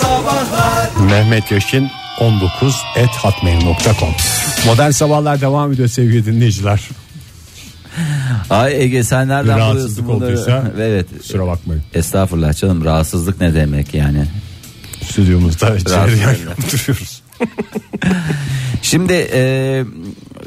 Sabahlar Mehmet Yaşin 19 et hotmail.com Modern sabahlar devam ediyor sevgili dinleyiciler. Ay Ege sen nereden rahatsızlık bunları? olduysa Evet. Kusura bakmayın. Estağfurullah canım rahatsızlık ne demek yani. Stüdyomuzda cereyan Rahatsız yaptırıyoruz. Şimdi e,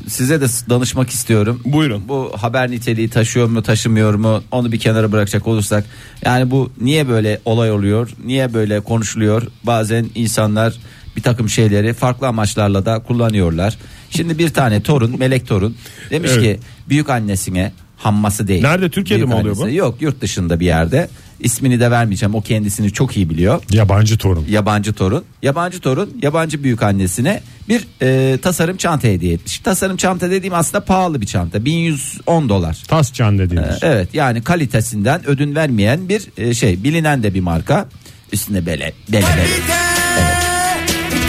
size de danışmak istiyorum. Buyurun. Bu haber niteliği taşıyor mu taşımıyor mu onu bir kenara bırakacak olursak. Yani bu niye böyle olay oluyor? Niye böyle konuşuluyor? Bazen insanlar bir takım şeyleri farklı amaçlarla da kullanıyorlar. Şimdi bir tane torun melek torun demiş Evet. ki büyük annesine hamması değil. Nerede, Türkiye'de Büyük mi oluyor bu? annesi- Yok yurt dışında bir yerde. İsmini de vermeyeceğim. O kendisini çok iyi biliyor Yabancı torun. yabancı torun yabancı torun yabancı büyük annesine bir e, tasarım çanta hediye etmiş. Tasarım çanta dediğim aslında pahalı bir çanta 1110 dolar. Tas can dediğimiz. Evet yani kalitesinden ödün vermeyen bir e, şey bilinen de bir marka. Üstünde böyle bele bele.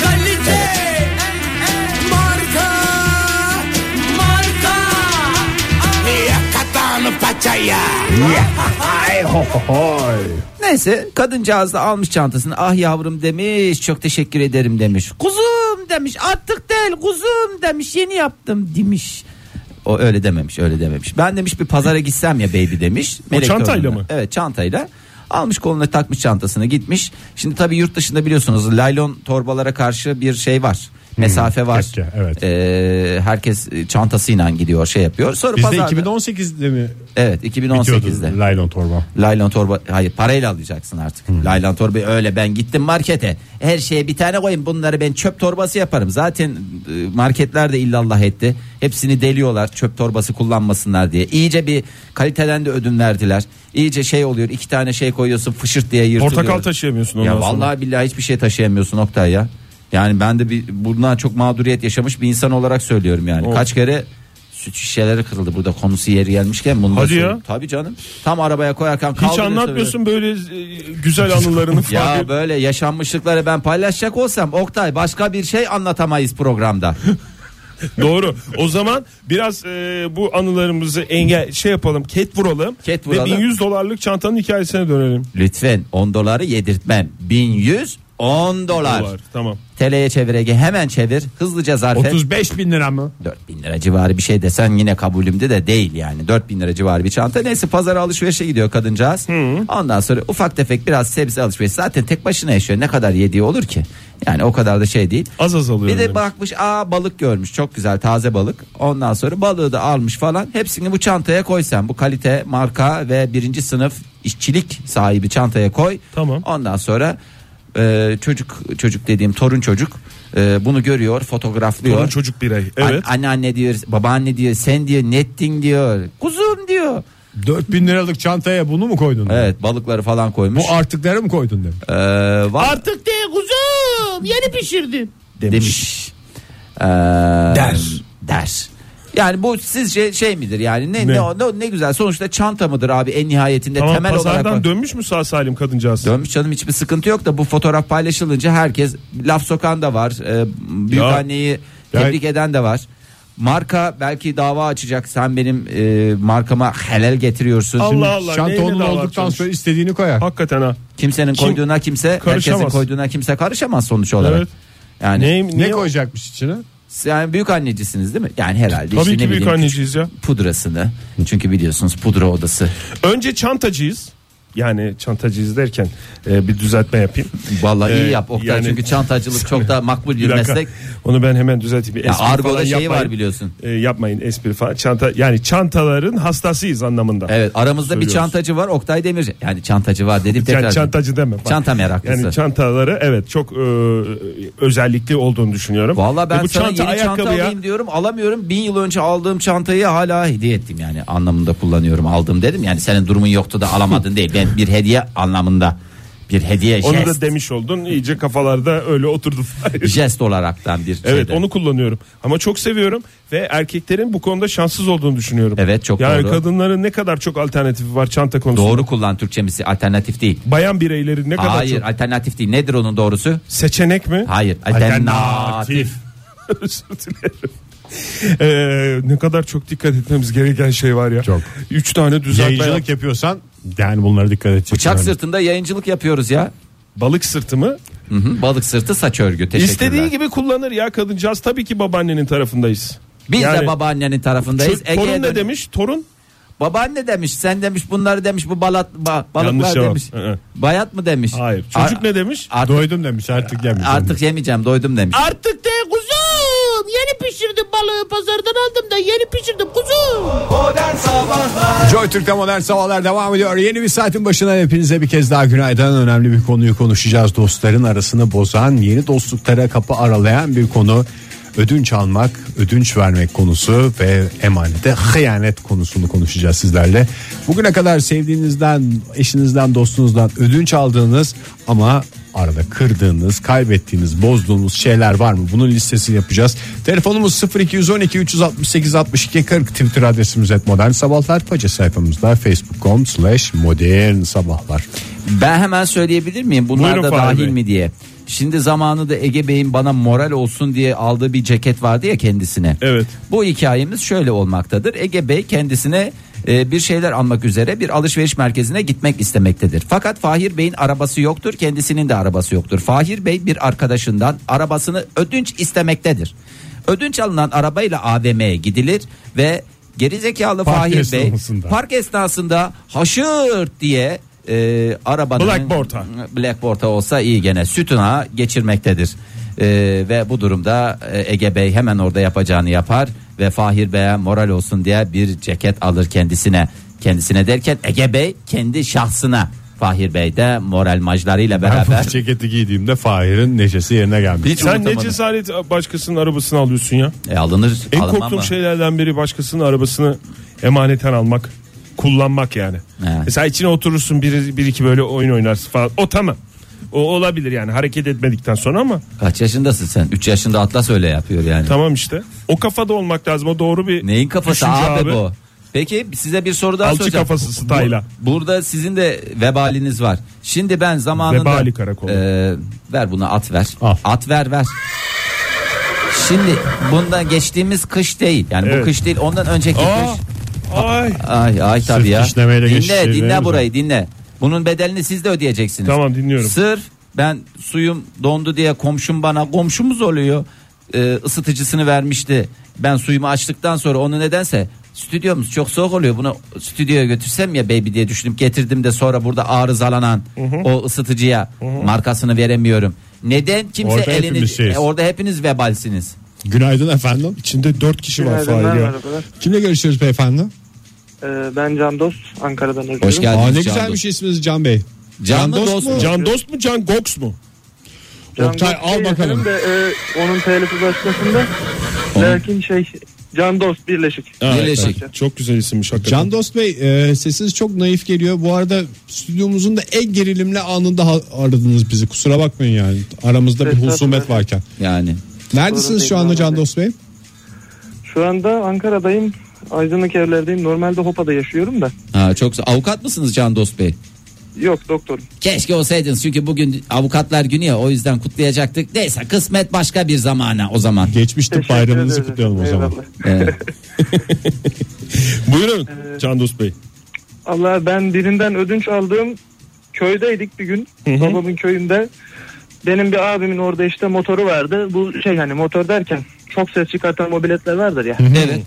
Kalite Marka Marka Yakatan paçaya Neyse kadıncağız da almış çantasını ah yavrum demiş çok teşekkür ederim demiş. Kuzum demiş artık değil kuzum demiş yeni yaptım demiş. O öyle dememiş öyle dememiş. Ben demiş bir pazara gitsem ya baby demiş. Melek çantayla torununa. mı? Evet çantayla. Almış koluna takmış çantasını gitmiş. Şimdi tabii yurt dışında biliyorsunuz laylon torbalara karşı bir şey var. Mesafe var. kepçe, evet. Ee, herkes çantasıyla gidiyor şey yapıyor. Sonra Bizde pazarda- 2018'de mi Evet bitiyordu 2018'de. laylon torba? Laylon torba hayır parayla alacaksın artık. Laylon torba öyle ben gittim markete. Her şeye bir tane koyayım bunları ben çöp torbası yaparım. Zaten e, marketler de illallah etti. Hepsini deliyorlar çöp torbası kullanmasınlar diye. İyice bir kaliteden de ödün verdiler. İyice şey oluyor iki tane şey koyuyorsun fışırt diye yırtılıyor. Portakal taşıyamıyorsun ondan Ya sonra. vallahi billahi hiçbir şey taşıyamıyorsun Oktay ya. Yani ben de bir bundan çok mağduriyet yaşamış bir insan olarak söylüyorum yani. Of. Kaç kere süt şişeleri kırıldı burada konusu yeri gelmişken bunu Hadi ya. Tabii canım. Tam arabaya koyarken Hiç anlatmıyorsun böyle e, güzel anılarını. Ya böyle yaşanmışlıkları ben paylaşacak olsam Oktay başka bir şey anlatamayız programda. Doğru. O zaman biraz e, bu anılarımızı engel şey yapalım, ket vuralım. Ket Ve vuralım. 1100 dolarlık çantanın hikayesine dönelim. Lütfen 10 doları yedirtmem. 1100 10 dolar. Dolar. Tamam. TL'ye çevirege hemen çevir. Hızlıca zarf et. 35 bin lira mı? 4000 lira civarı bir şey desen yine kabulümde de değil yani 4000 lira civarı bir çanta neyse pazara alışverişe gidiyor kadıncağız ondan sonra ufak tefek biraz sebze alışveriş zaten tek başına yaşıyor ne kadar yediği olur ki yani o kadar da şey değil Az az alıyorum. bir de demiş. bakmış aa balık görmüş çok güzel taze balık ondan sonra balığı da almış falan hepsini bu çantaya koy sen bu kalite marka ve birinci sınıf işçilik sahibi çantaya koy Tamam. ondan sonra e, çocuk çocuk dediğim torun çocuk e, bunu görüyor fotoğraflıyor Torun çocuk birey. An- Evet. anneanne diyor, babaanne diyor, sen diyor, nettin diyor, kuzum diyor. 4 bin liralık çantaya bunu mu koydun? Evet balıkları falan koymuş. Bu artıkları mı koydun demiş. Ee, var Artık de kuzum yeni pişirdim. demiş. Ee, Der. Der. Yani bu sizce şey midir yani ne ne, Ne? ne, ne güzel sonuçta çanta mıdır abi en nihayetinde Tamam temel pazardan olarak dönmüş mü sağ salim kadıncağız? dönmüş canım hiçbir sıkıntı yok da bu fotoğraf paylaşılınca herkes laf sokan da var Ee, büyük Ya. anneyi tebrik eden de var. Marka belki dava açacak sen benim e, markama helal getiriyorsun. Allah Allah. Çanta neyine onun olduktan sonra istediğini koyar. Hakikaten ha. Kimsenin Kim- koyduğuna kimse herkesin koyduğuna kimse karışamaz sonuç olarak. Evet. Yani Ne, Ne niye- koyacakmış içine? Yani büyük annecisiniz değil mi? Yani herhalde Tabii işte ki ne büyük bileyim, anneciyiz ya. pudrasını. Çünkü biliyorsunuz pudra odası. Önce çantacıyız. Yani çantacıyız derken e, bir düzeltme yapayım. Vallahi iyi Ee, yap Oktay yani- çünkü çantacılık çok da makbul bir, Bir meslek. Onu ben hemen düzelteyim. Bir Ya argoda şeyi var yapmayın. biliyorsun. E, yapmayın espri falan. Çanta yani çantaların hastasıyız anlamında. Evet aramızda bir çantacı var Oktay Demirci. Yani çantacı var dedim Yani tekrar. çantacı deme. Bak. Çanta meraklısı. Yani çantaları evet çok e, özellikli olduğunu düşünüyorum. Vallahi ben Ve bu sana çanta yeni çanta alayım diyorum alamıyorum. Bin yıl önce aldığım çantayı hala hediye ettim yani anlamında kullanıyorum aldım dedim. Yani senin durumun yoktu da alamadın değil. Ben bir hediye anlamında bir hediye onu jest, da demiş oldun. İyice kafalarda öyle oturdu. jest olaraktan bir Evet şeyden. onu kullanıyorum ama çok seviyorum ve erkeklerin bu konuda şanssız olduğunu düşünüyorum. Evet, çok yani doğru. kadınların ne kadar çok alternatifi var çanta konusunda. Doğru kullan Türkçemizi alternatif değil. Bayan bireylerin ne kadar Hayır çok alternatif değil. Nedir onun doğrusu? seçenek mi? Hayır alternatif. Özür dilerim. Ee, ne kadar çok dikkat etmemiz gereken şey var ya. Çok. Üç tane düzeltme Yayıncılık yap- yapıyorsan yani bunlara dikkat edeceksin. Bıçak Yani. sırtında yayıncılık yapıyoruz ya. Balık sırtı mı? Hı hı, balık sırtı saç örgü. Teşekkürler. İstediği gibi kullanır ya kadıncağız. Tabii ki babaannenin tarafındayız. Biz Yani- de babaannenin tarafındayız. Çö- torun ne demiş? Torun? Babaanne demiş sen demiş bunları demiş bu balat ba- Yanlış balıklar cevap. demiş. Hı. Bayat mı demiş? Hayır. Çocuk Ar- ne demiş? Artık, Doydum demiş artık yemeyeceğim. artık yemeyeceğim doydum demiş. Artık de kuzum. Yeni pişirdim balığı pazardan aldım da yeni pişirdim kuzum. Modern Sabahlar Joy Türk'te modern sabahlar devam ediyor. Yeni bir saatin başına hepinize bir kez daha günaydın. Önemli bir konuyu konuşacağız. Dostların arasını bozan, yeni dostluklara kapı aralayan bir konu. Ödünç almak, ödünç vermek konusu ve emanete hıyanet konusunu konuşacağız sizlerle. Bugüne kadar sevdiğinizden, eşinizden, dostunuzdan ödünç aldığınız ama arada kırdığınız, kaybettiğiniz, bozduğunuz şeyler var mı? Bunun listesini yapacağız. Telefonumuz 0212 368 62 40 Twitter adresimiz et modern sabahlar. Paça sayfamızda facebook.com slash modern sabahlar. Ben hemen söyleyebilir miyim bunlar Buyurun da dahil Bey. mi diye. Şimdi zamanında Ege Bey'in bana moral olsun diye aldığı bir ceket vardı ya kendisine. Evet. Bu hikayemiz şöyle olmaktadır. Ege Bey kendisine e, bir şeyler almak üzere bir alışveriş merkezine gitmek istemektedir. Fakat Fahir Bey'in arabası yoktur, kendisinin de arabası yoktur. Fahir Bey bir arkadaşından arabasını ödünç istemektedir. Ödünç alınan arabayla AVM'ye gidilir ve gerizekalı Park Fahir Bey park esnasında haşırt diye e, arabanın Blackboard'a. Blackboard'a olsa iyi gene sütuna geçirmektedir. E, ve bu durumda e, Ege Bey hemen orada yapacağını yapar ve Fahir Bey'e moral olsun diye bir ceket alır kendisine. Kendisine derken Ege Bey kendi şahsına Fahir Bey de moral majlarıyla Ben beraber bu ceketi giydiğimde Fahir'in neşesi yerine gelmiş. hiç Sen ne unutamadım. cesaret başkasının arabasını alıyorsun ya? E, alınır. En korktuğum mı? şeylerden biri başkasının arabasını emaneten almak. Kullanmak yani. Evet. Mesela içine oturursun bir, bir iki böyle oyun oynarsın falan. O tamam. O olabilir yani hareket etmedikten sonra ama Kaç yaşındasın sen? 3 yaşında Atlas öyle yapıyor yani. tamam işte. O kafada olmak lazım. O doğru bir Neyin kafası düşünce abi, bu? Peki size bir soru daha Alçı soracağım. kafası style'a. Bu- Burada sizin de vebaliniz var. Şimdi ben zamanında Vebali karakolu. Ee, ver bunu at ver. Al. At ver ver. Şimdi bunda geçtiğimiz kış değil. Yani bu Evet. kış değil. Ondan önceki Aa, kış. ay. Ay ay tabii ya. Dinle dinle mi? burayı dinle. Bunun bedelini siz de ödeyeceksiniz. Tamam, dinliyorum. Sırf ben suyum dondu diye komşum bana komşumuz oluyor. Ee, ısıtıcısını vermişti. Ben suyumu açtıktan sonra onu nedense stüdyomuz çok soğuk oluyor. Bunu stüdyoya götürsem ya baby diye düşünüp getirdim de sonra burada arızalanan o ısıtıcıya markasını veremiyorum. Neden kimse Orada elini hepimiz. E, orada hepiniz vebalsiniz. Günaydın efendim. İçinde dört kişi var Fahir ya. merhabalar. Kimle görüşüyoruz beyefendi? Ee, ben Can Dost, Ankara'dan arıyorum. Hoş geldiniz. Aa, ne Can güzelmiş Dost. isminiz Can Bey. Can mı, dost mu? Can Dost mu Can Gox mu? Can Oktay, Dost al bakalım. De, e, onun telifi başkasında. Lakin şey Can Dost birleşik. Ha, Birleşik. evet. Çok güzel isimmiş hakikaten. Can Dost Bey e, sesiniz çok naif geliyor. Bu arada stüdyomuzun da en gerilimli anında aradınız bizi. Kusura bakmayın yani. Aramızda bir husumet varken. Yani Neredesiniz şu anda Can Dost Bey? Şu anda Ankara'dayım. Aydınlık evlerdeyim. Normalde Hopa'da yaşıyorum da. ha, çok avukat mısınız Can Dost Bey? Yok doktorum. Keşke olsaydınız çünkü bugün avukatlar günü ya o yüzden kutlayacaktık. Neyse kısmet başka bir zamana o zaman. Geçmiş tıp Teşekkür bayramınızı kutlayalım o zaman. Ee, Buyurun Can Dost Bey. Allah ben birinden ödünç aldığım köydeydik bir gün. Babamın köyünde. Benim bir abimin orada işte motoru vardı. Bu şey hani motor derken çok ses çıkartan mobiletler vardır ya. evet.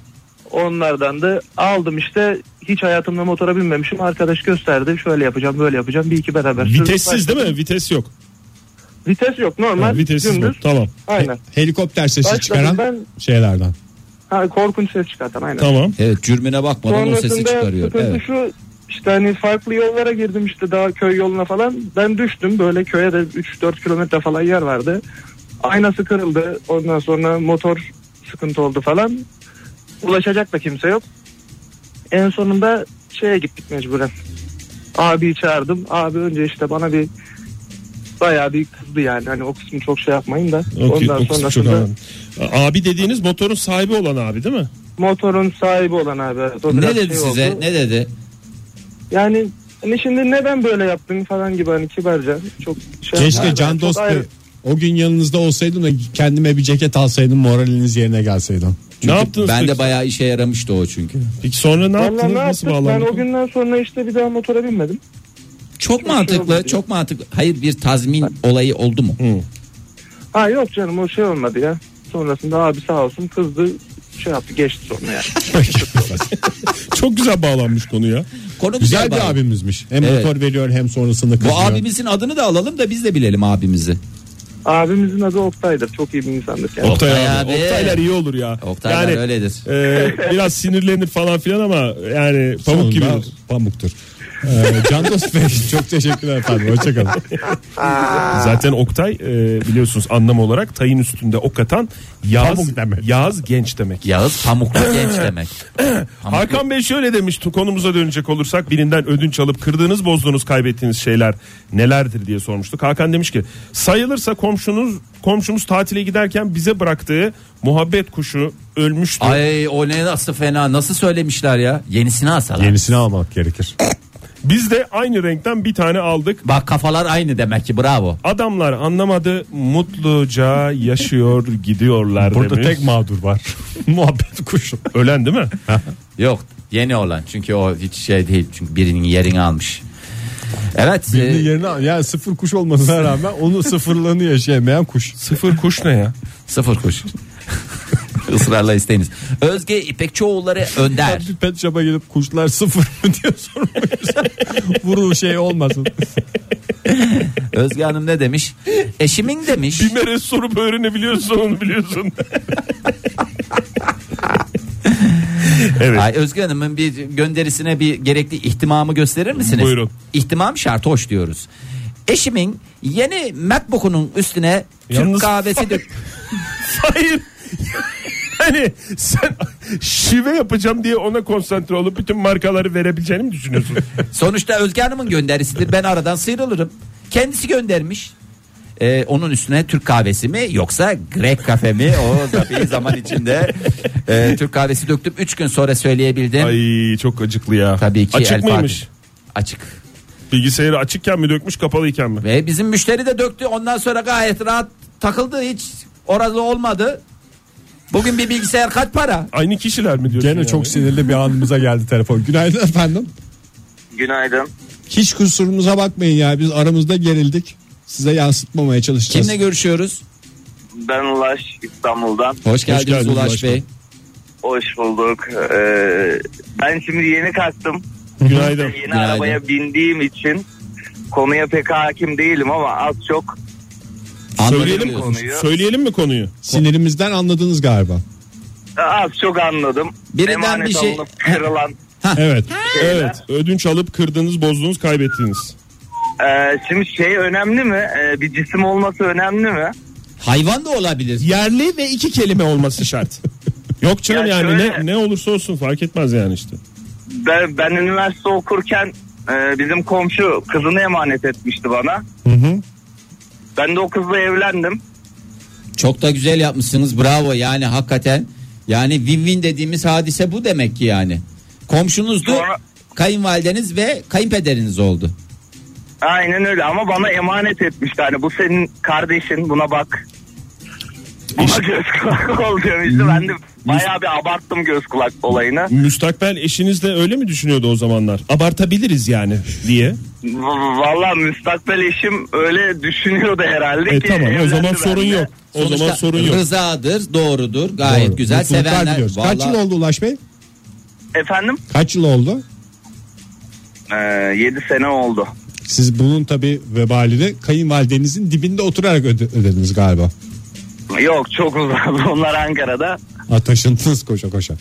Onlardan da aldım işte hiç hayatımda motora binmemişim. Arkadaş gösterdi şöyle yapacağım böyle yapacağım. Bir iki beraber. Vitessiz değil mi? Vites yok. Vites yok normal. Ha, vitessiz dümdüz. mi? Tamam. Aynen. Helikopter sesi Başladım çıkaran ben şeylerden. ha, korkunç ses çıkartan aynen. Tamam. Evet cürmüne bakmadan o sesi Sonrasında çıkarıyor. Evet. şu işte hani farklı yollara girdim işte daha köy yoluna falan. Ben düştüm böyle köye de 3-4 kilometre falan yer vardı. Aynası kırıldı. Ondan sonra motor sıkıntı oldu falan. Ulaşacak da kimse yok. En sonunda şeye gittik mecburen. Abi çağırdım. Abi önce işte bana bir bayağı bir kızdı yani. Hani o kısmı çok şey yapmayın da. Okey, Ondan sonrasında. Abi dediğiniz motorun sahibi olan abi değil mi? motorun sahibi olan abi. o Ne dedi şey size? oldu. Ne dedi? Yani hani şimdi neden böyle yaptın falan gibi hani kibarca çok şey Keşke yapma. Can Çok Dost Bey ayrı- o gün yanınızda olsaydım da kendime bir ceket alsaydım moraliniz yerine gelseydim. ne yaptınız? Ben de bayağı işe yaramıştı o çünkü. Peki sonra ne yaptınız? ne Nasıl yaptık ben o günden sonra işte bir daha motora binmedim. Çok mantıklı, çok mantıklı. Hayır bir tazmin olayı oldu mu? Ha yok canım o şey olmadı ya. Sonrasında abi sağ olsun kızdı şey yaptı geçti sonra yani. Çok güzel bağlanmış konu ya. Konu Güzel bak. bir abimizmiş. Hem Evet. motor veriyor hem sonrasında Bu kızıyor. abimizin adını da alalım da biz de bilelim abimizi. Abimizin adı Oktay'dır. Çok iyi bir insandır kendisi. Oktay, Oktay abi. abi. Oktaylar iyi olur ya. Oktaylar yani, öyledir. e, biraz sinirlenir falan filan ama yani pamuk Sonunda gibidir. Pamuktur. Ee, Can Dost Bey çok teşekkürler efendim. Hoşçakalın. Zaten Oktay e, biliyorsunuz anlam olarak tayın üstünde ok atan yaz, Pamuk demek. yaz genç demek. Yağız pamuklu genç demek. Pamuklu- Hakan Bey şöyle demiş konumuza dönecek olursak birinden ödünç alıp kırdığınız bozduğunuz kaybettiğiniz şeyler nelerdir diye sormuştuk. Hakan demiş ki sayılırsa komşunuz komşumuz tatile giderken bize bıraktığı muhabbet kuşu ölmüştü. Ay o ne nasıl fena nasıl söylemişler ya yenisini alsalar. Yenisini almak gerekir. Biz de aynı renkten bir tane aldık. Bak kafalar aynı demek ki bravo. Adamlar anlamadı mutluca yaşıyor gidiyorlar Burada demiş. tek mağdur var. Muhabbet kuşu. Ölen değil mi? Yok yeni olan çünkü o hiç şey değil çünkü birinin yerini almış. Evet. Birinin e, yerine al- yani sıfır kuş olmasına rağmen onu sıfırlığını yaşayamayan kuş. Sıfır kuş ne ya? sıfır kuş. Israrla isteyiniz. Özge İpekçioğulları Önder. Bir pet shop'a gidip kuşlar sıfır mı diye sormayız. Vuru şey olmasın. Özge Hanım ne demiş? Eşimin demiş. Bir meres sorup öğrenebiliyorsun onu biliyorsun. evet. Ay Özge Hanım'ın bir gönderisine bir gerekli ihtimamı gösterir misiniz? Buyurun. İhtimam şart hoş diyoruz. Eşimin yeni MacBook'unun üstüne Yalnız- Türk kahvesi dök. Hayır. Hani sen şive yapacağım diye ona konsantre olup bütün markaları verebileceğini mi düşünüyorsun? Sonuçta Özge Hanım'ın gönderisidir. Ben aradan sıyrılırım. Kendisi göndermiş. Ee, onun üstüne Türk kahvesi mi yoksa Grek kafe mi? O tabii zaman içinde e, Türk kahvesi döktüm. 3 gün sonra söyleyebildim. Ay çok acıklı ya. Tabii ki Açık El Fatih. mıymış? Açık. Bilgisayarı açıkken mi dökmüş kapalıyken mi? Ve bizim müşteri de döktü. Ondan sonra gayet rahat takıldı. Hiç orada olmadı. Bugün bir bilgisayar kaç para? Aynı kişiler mi diyorsun? Gene yani? çok sinirli bir anımıza geldi telefon. Günaydın efendim. Günaydın. Hiç kusurumuza bakmayın ya biz aramızda gerildik. Size yansıtmamaya çalışacağız. Kimle görüşüyoruz? Ben Ulaş İstanbul'dan. Hoş geldiniz geldiniz Ulaş Ulaş Bey. Bey. Hoş bulduk. Ee, ben şimdi yeni kalktım. Günaydın. Yeni Günaydın. arabaya bindiğim için konuya pek hakim değilim ama az çok Söyleyelim, konuyu. söyleyelim mi konuyu? Sinirimizden anladınız galiba. az çok anladım. Birinden Emanet bir şey- alınıp kırılan. Evet. Şeyler. evet. Ödünç alıp kırdığınız, bozdunuz, kaybettiğiniz. Ee, şimdi şey önemli mi? Ee, bir cisim olması önemli mi? Hayvan da olabilir. Yerli ve iki kelime olması şart. Yok canım Ya yani şöyle- ne ne olursa olsun fark etmez yani işte. Ben, ben üniversite okurken e, bizim komşu kızını emanet etmişti bana. Ben de o kızla evlendim. Çok da güzel yapmışsınız. Bravo yani hakikaten. Yani win-win dediğimiz hadise bu demek ki yani. Komşunuzdu, Sonra- kayınvalideniz ve kayınpederiniz oldu. Aynen öyle ama bana emanet etmişti. Hani bu senin kardeşin buna bak. Buna göz kulak ol demişti. Ben de bayağı bir abarttım göz kulak olayını. Müstakbel eşiniz de öyle mi düşünüyordu o zamanlar? Abartabiliriz yani diye. V- Valla müstakbel eşim öyle düşünüyordu herhalde E ki. tamam o evlendi zaman sorun benimle. yok. O Sonuçta zaman sorun yok. Rızadır, doğrudur. Gayet Doğru. güzel. Mutluluklar Sevenler. diliyoruz. Kaç yıl Vallahi- oldu Ulaş Bey? Efendim? Kaç yıl oldu? Ee, 7 sene oldu. Siz bunun tabi vebalini kayınvalidenizin dibinde oturarak öde- ödediniz galiba. Yok çok uzak. Onlar Ankara'da. Ha, taşındınız koşa koşa.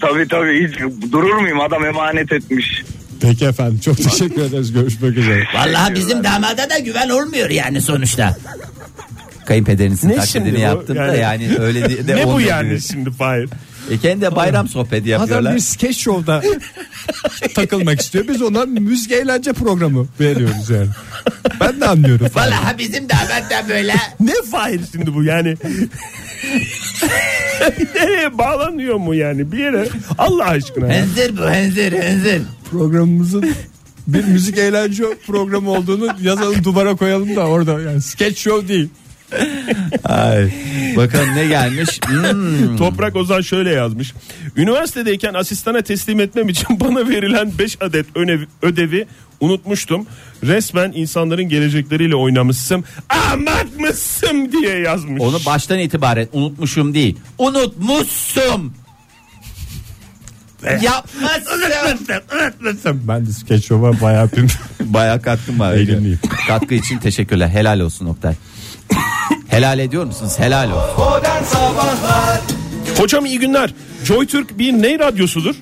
Tabii tabii hiç durur muyum adam emanet etmiş. Peki efendim çok teşekkür ederiz. Görüşmek üzere. Vallahi bizim damada da güven olmuyor yani sonuçta. Kayınpederinizin Ne taklidini şimdi bu? yaptım da Yani- yani öyle de, de ne bu olmuyor. yani şimdi Fahir? E kendi de bayram sohbeti Adam yapıyorlar. bir sketch show'da takılmak istiyor. Biz ona müzik eğlence programı veriyoruz yani. Ben de anlıyorum. Vallahi bizim damat da böyle. Ne Fahir şimdi bu yani? Nereye bağlanıyor mu yani bir yere? Allah aşkına. ya. Henzir bu henzir henzir. Programımızın bir müzik eğlence programı olduğunu yazalım duvara koyalım da orada yani sketch show değil. Ay, bakalım ne gelmiş. Hmm. Toprak Ozan şöyle yazmış. Üniversitedeyken asistana teslim etmem için bana verilen 5 adet önev- ödevi unutmuştum. Resmen insanların gelecekleriyle oynamışsın. Anlatmışsın diye yazmış. Onu baştan itibaren unutmuşum değil. Unutmuşsun. Yapmazsın. Ben de Sketch Show'a bayağı bir Bayağı katkım var. Katkı için teşekkürler. Helal olsun Oktay. Helal ediyor musunuz? Helal Sabahlar Hocam iyi günler. Joy Türk bir ney radyosudur?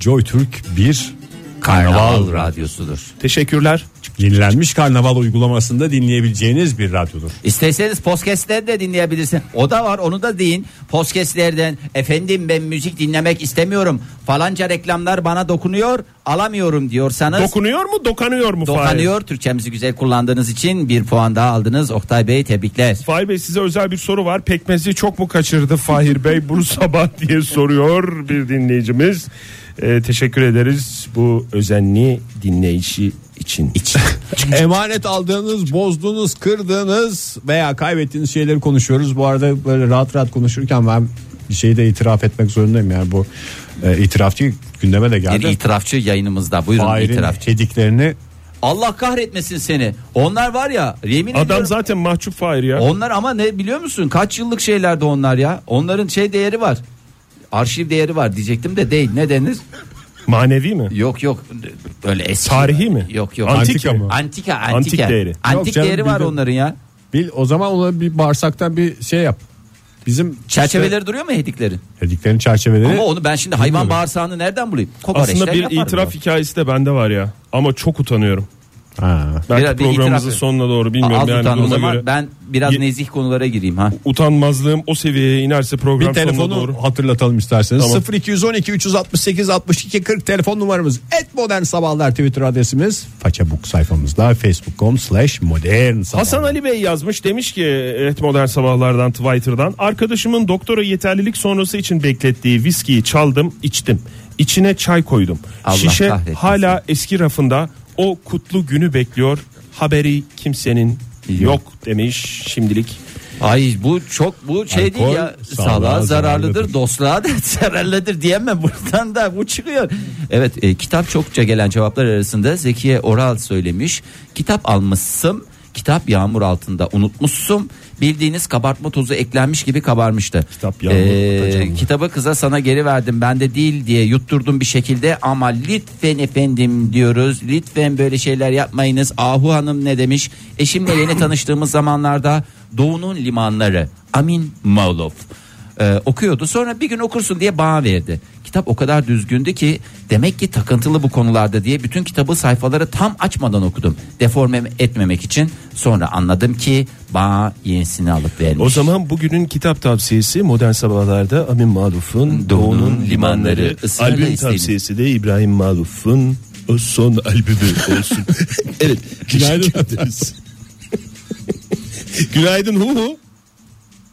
Joy Türk bir Karnaval karnaval radyosudur. Teşekkürler. yenilenmiş karnaval uygulamasında dinleyebileceğiniz bir radyodur. İsterseniz podcastleri de dinleyebilirsin. O da var onu da deyin. Podcastlerden efendim ben müzik dinlemek istemiyorum. Falanca reklamlar bana dokunuyor alamıyorum diyorsanız. Dokunuyor mu dokanıyor mu? Fahir? Dokanıyor. Türkçemizi güzel kullandığınız için bir puan daha aldınız. Oktay Bey tebrikler. Fahir Bey size özel bir soru var. Pekmezi çok mu kaçırdı Fahir Bey bunu sabah diye soruyor bir dinleyicimiz. Ee, teşekkür ederiz bu özenli dinleyişi için. Emanet aldığınız, bozduğunuz, kırdığınız veya kaybettiğiniz şeyleri konuşuyoruz. Bu arada böyle rahat rahat konuşurken ben bir şeyi de itiraf etmek zorundayım. Yani bu e, itiraf değil gündeme de Bir geldi. itirafçı yayınımızda. Buyurun Fahir'in itirafçı. hediklerini Allah kahretmesin seni. Onlar var ya yemin Adam ediyorum. zaten mahcup Fahir ya. Onlar ama ne biliyor musun? Kaç yıllık şeylerdi onlar ya. Onların şey değeri var. Arşiv değeri var diyecektim de değil. Ne denir? Manevi mi? Yok yok. Böyle eski. Tarihi mi? Yok yok. Antik Antika mi? mı? Antika, antika. Antik değeri. Antik Yok canım, değeri var bildim. onların ya. bil o zaman ona bir bağırsaktan bir şey yap. Bizim Çerçeveleri duruyor mu hediklerin? işte hediklerin çerçeveleri Ama onu ben şimdi hayvan bağırsağını nereden bulayım? Kokoreçten Aslında bir yaparım itiraf ben. hikayesi de bende var ya. Ama çok utanıyorum. Ha. Belki Biraz bir programımızın itiraf- sonuna doğru bilmiyorum. Az yani utan o zaman göre ben biraz Ye- nezih konulara gireyim ha. utanmazlığım o seviyeye inerse program bir sonuna telefonu doğru. hatırlatalım isterseniz. Tamam. 0212 368 62 40 telefon numaramız. Et modern sabahlar Twitter adresimiz. Façabuk sayfamızda facebook.com slash modern sabahlar. Hasan Ali Bey yazmış demiş ki evet modern sabahlardan Twitter'dan arkadaşımın doktora yeterlilik sonrası için beklettiği viskiyi çaldım içtim. İçine çay koydum. Allah Şişe kahretmesin. hala eski rafında o kutlu günü bekliyor. Haberi kimsenin Yok. yok demiş şimdilik. Ay bu çok bu şey Alkol değil ya sağlığa sağlığa zararlıdır, zararlıdır. dostluğa da zararlıdır diyemem buradan da bu çıkıyor. Evet e, kitap çokça gelen cevaplar arasında Zekiye Oral söylemiş. Kitap almışsın kitap yağmur altında unutmuşsun bildiğiniz kabartma tozu eklenmiş gibi kabarmıştı. Kitap yağmur atacağım. kitabı kıza sana geri verdim ben de değil diye yutturdum bir şekilde ama lütfen efendim diyoruz lütfen böyle şeyler yapmayınız. Ahu Hanım ne demiş eşimle yeni tanıştığımız zamanlarda Doğu'nun limanları Amin Mavlov e, okuyordu sonra bir gün okursun diye bana verdi. Kitap o kadar düzgündü ki demek ki takıntılı bu konularda diye bütün kitabı sayfaları tam açmadan okudum. Deforme etmemek için sonra anladım ki bana yenisini alıp vermiş. O zaman bugünün kitap tavsiyesi Modern Sabahlar'da Amin Maluf'un Doğu'nun Limanları. Israrla Albüm istedim. tavsiyesi de İbrahim Maluf'un o son albümü olsun. evet. Günaydın. Günaydın Hu Hu.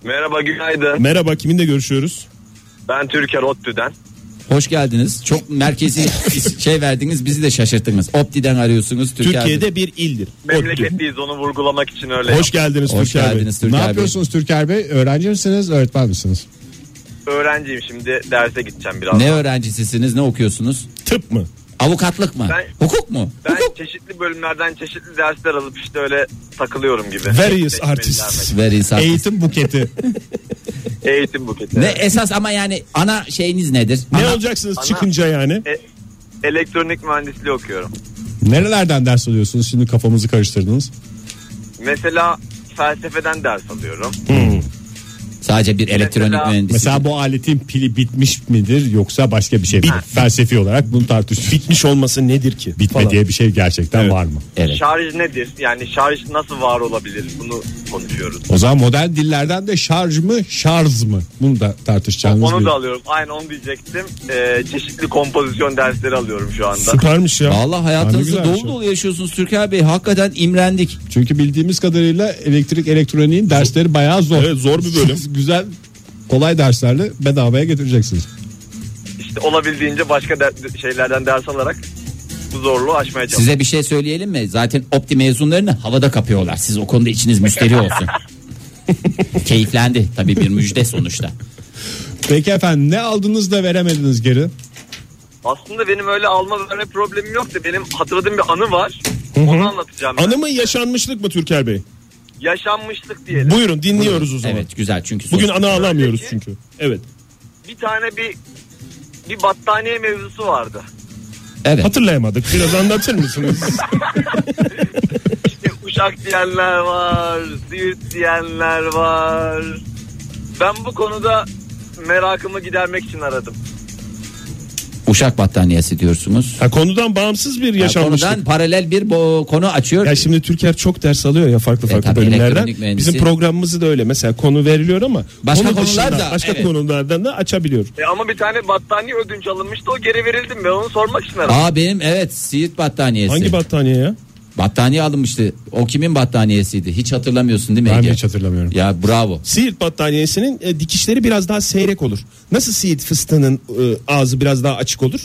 Merhaba günaydın. Merhaba kiminle görüşüyoruz? Ben Türker Ottü'den. Hoş geldiniz. Çok merkezi şey verdiniz bizi de şaşırttınız. Opti'den arıyorsunuz. Türkiye'de. Türkiye'de bir ildir. Memleketliyiz onu vurgulamak için öyle. Hoş geldiniz Hoş Türker Bey. geldiniz Ne Türker Bey. yapıyorsunuz Türker Bey? Öğrenci misiniz, öğretmen misiniz? Öğrenciyim şimdi derse gideceğim biraz. Ne öğrencisisiniz? Ne okuyorsunuz? Tıp mı? Avukatlık mı? Ben- Hukuk mu? Ben Hukuk. çeşitli bölümlerden çeşitli dersler alıp işte öyle takılıyorum gibi. Various dermek. Very sad. Eğitim buketi. Eğitim buketi. Ne esas ama yani ana şeyiniz nedir? Ne Ana- olacaksınız Ana- çıkınca yani? E, elektronik mühendisliği okuyorum. Nerelerden ders alıyorsunuz? Şimdi kafamızı karıştırdınız. Mesela felsefeden ders alıyorum. Sadece bir elektronik Mesela- mühendisi. Mesela bu aletin pili bitmiş midir yoksa başka bir şey mi? Felsefi olarak bunu tartışıyoruz. Bitmiş olması nedir ki? Bitme Falan. diye bir şey gerçekten Evet. var mı? Evet. Şarj nedir? Yani şarj nasıl var olabilir? Bunu konuşuyoruz. O zaman modern dillerden de şarj mı şarj mı? Bunu da tartışacağımız Onu bir... da alıyorum. Aynen onu diyecektim. Ee, çeşitli kompozisyon dersleri alıyorum şu anda. Süpermiş ya. Ne hayatınızı dolu dolu yaşıyorsunuz Türker Bey. Hakikaten imrendik. Çünkü bildiğimiz kadarıyla elektrik elektroniğin dersleri bayağı zor. Evet, zor bir bölüm. Güzel kolay derslerle bedavaya getireceksiniz. İşte olabildiğince başka der- şeylerden ders alarak bu zorluğu aşmaya çalışıyorum. Size bir şey söyleyelim mi? Zaten opti mezunlarını havada kapıyorlar. Siz o konuda içiniz müşteri olsun. Keyiflendi tabii bir müjde sonuçta. Peki efendim ne aldınız da veremediniz geri? Aslında benim öyle alma verme problemim yok da benim hatırladığım bir anı var. Onu anlatacağım. ben. Anı mı yaşanmışlık mı Türker Bey? Yaşanmışlık diyelim. Buyurun dinliyoruz o zaman. Evet güzel çünkü Bugün anı alamıyoruz çünkü. Evet. Bir tane bir bir battaniye mevzusu vardı. evet. Hatırlayamadık. Biraz anlatır mısınız? İşte uşak diyenler var, siirt diyenler var. Ben bu konuda merakımı gidermek için aradım. Uşak battaniyesi diyorsunuz. ha, konudan bağımsız bir Ya yaşanmışlık. konudan paralel bir bo- konu açıyor. Ya şimdi Türker çok ders alıyor ya farklı farklı tabii, bölümlerden. elektronik mühendisi. Bizim programımızı da öyle. Mesela konu veriliyor ama Başka konu konular dışında, da, başka evet. konulardan da açabiliyor. E ama bir tane battaniye ödünç alınmıştı o geri verildi mi? Ben onu sormak için aradım. Aa benim evet siirt battaniyesi. Hangi battaniye ya? Battaniye alınmıştı. O kimin battaniyesiydi? Hiç hatırlamıyorsun değil mi Ben Ege? hiç hatırlamıyorum. Ya bravo. Siirt battaniyesinin e, dikişleri biraz daha seyrek olur. Nasıl Siirt fıstığının e, ağzı biraz daha açık olur?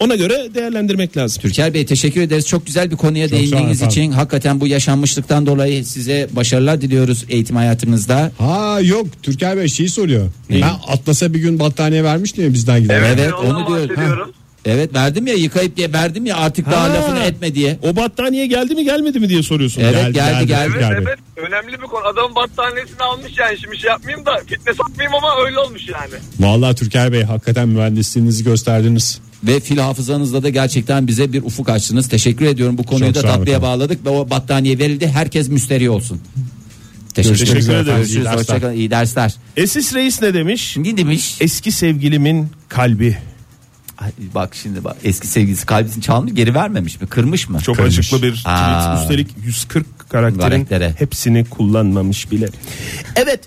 Ona göre değerlendirmek lazım. Türker Bey teşekkür ederiz. Çok güzel bir konuya Çok sağ olun değindiğiniz için hakikaten bu yaşanmışlıktan dolayı size başarılar diliyoruz eğitim hayatınızda. Ha yok Türker Bey şeyi soruyor. Ben Atlas'a bir gün battaniye vermiştim ya bizden giden. Evet, onu diyor. bahsediyorum. Evet verdim ya yıkayıp diye verdim ya artık daha Ha. lafını etme diye. O battaniye geldi mi gelmedi mi diye soruyorsun. Evet Geldi, geldi geldi. geldi. Evet evet önemli bir konu. Adamın battaniyesini almış yani şimdi şey yapmayayım da fitne sokmayayım ama öyle olmuş yani. Vallahi Türker Bey hakikaten mühendisliğinizi gösterdiniz. Ve fil hafızanızda da gerçekten bize bir ufuk açtınız. Teşekkür ediyorum. Bu konuyu Çok da sağ olun tatlıya efendim. bağladık ve o battaniye verildi. Herkes müşteri olsun. Teşekkür, Teşekkür ederiz. ederiz. Görüşürüz. İyi dersler. Hoşçakalın. İyi dersler. Esis Reis ne demiş? Ne demiş? Eski sevgilimin kalbi. Bak şimdi bak eski sevgilisi kalbisini çalmış geri vermemiş mi? Kırmış mı? Çok Kırmış. acıklı bir tweet. Aa. Üstelik 140 karakterin Karaktere. hepsini kullanmamış bile. Evet.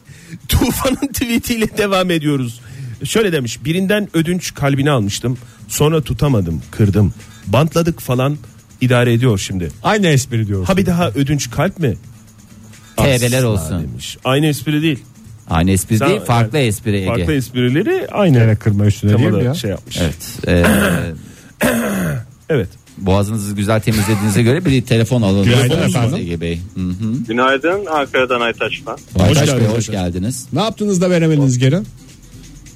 Tufan'ın tweetiyle devam ediyoruz. Şöyle demiş. Birinden ödünç kalbini almıştım. Sonra tutamadım, kırdım. Bantladık falan idare ediyor şimdi. Aynı espri diyoruz. Ha bir daha ödünç kalp mi? TV'ler Asla olsun. Demiş. Aynı espri değil. Aynı espri değil farklı yani espri Ege. Farklı esprileri aynı. Yine kırma üstüne değil ya? şey yapmış. Evet. Ee, Evet. boğazınızı güzel temizlediğinize göre bir telefon alalım. Günaydın efendim. Ege Bey. Hı hı. Günaydın Ankara'dan Aytaç ben. Aytaç geldiniz Bey hoş efendim. geldiniz. Ne yaptınız da veremediniz geri?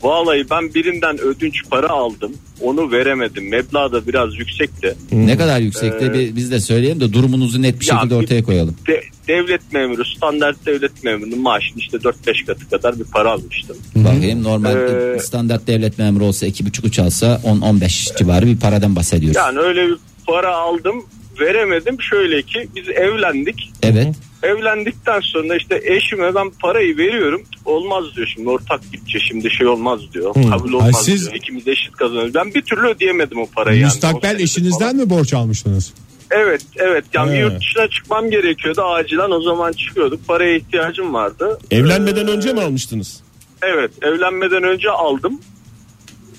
Vallahi ben birinden ödünç para aldım. Onu veremedim. Meblağ da biraz yüksekti. Ne kadar yüksekte Ee, bir- biz de söyleyelim de durumunuzu net bir Ya şekilde bir- ortaya koyalım. De- devlet memuru, standart devlet memurunun maaşının işte 4-5 katı kadar bir para almıştım. Bakayım normal Ee, standart devlet memuru olsa iki buçuk üç alsa 10-15 civarı bir paradan bahsediyoruz. Yani öyle bir para aldım. Veremedim. Şöyle ki biz evlendik. Evet. Evlendikten sonra işte eşime ben parayı veriyorum. Olmaz diyor şimdi ortak bütçe şimdi şey olmaz diyor. Kabul olmaz Ay siz- diyor. İkimiz eşit kazanıyoruz. Ben bir türlü ödeyemedim o parayı. yani. O Müstakbel senede eşinizden falan. mi borç almıştınız? Evet evet yani He. yurt dışına çıkmam gerekiyordu acilen o zaman çıkıyorduk paraya ihtiyacım vardı. Evlenmeden Ee, önce mi almıştınız? Evet evlenmeden önce aldım.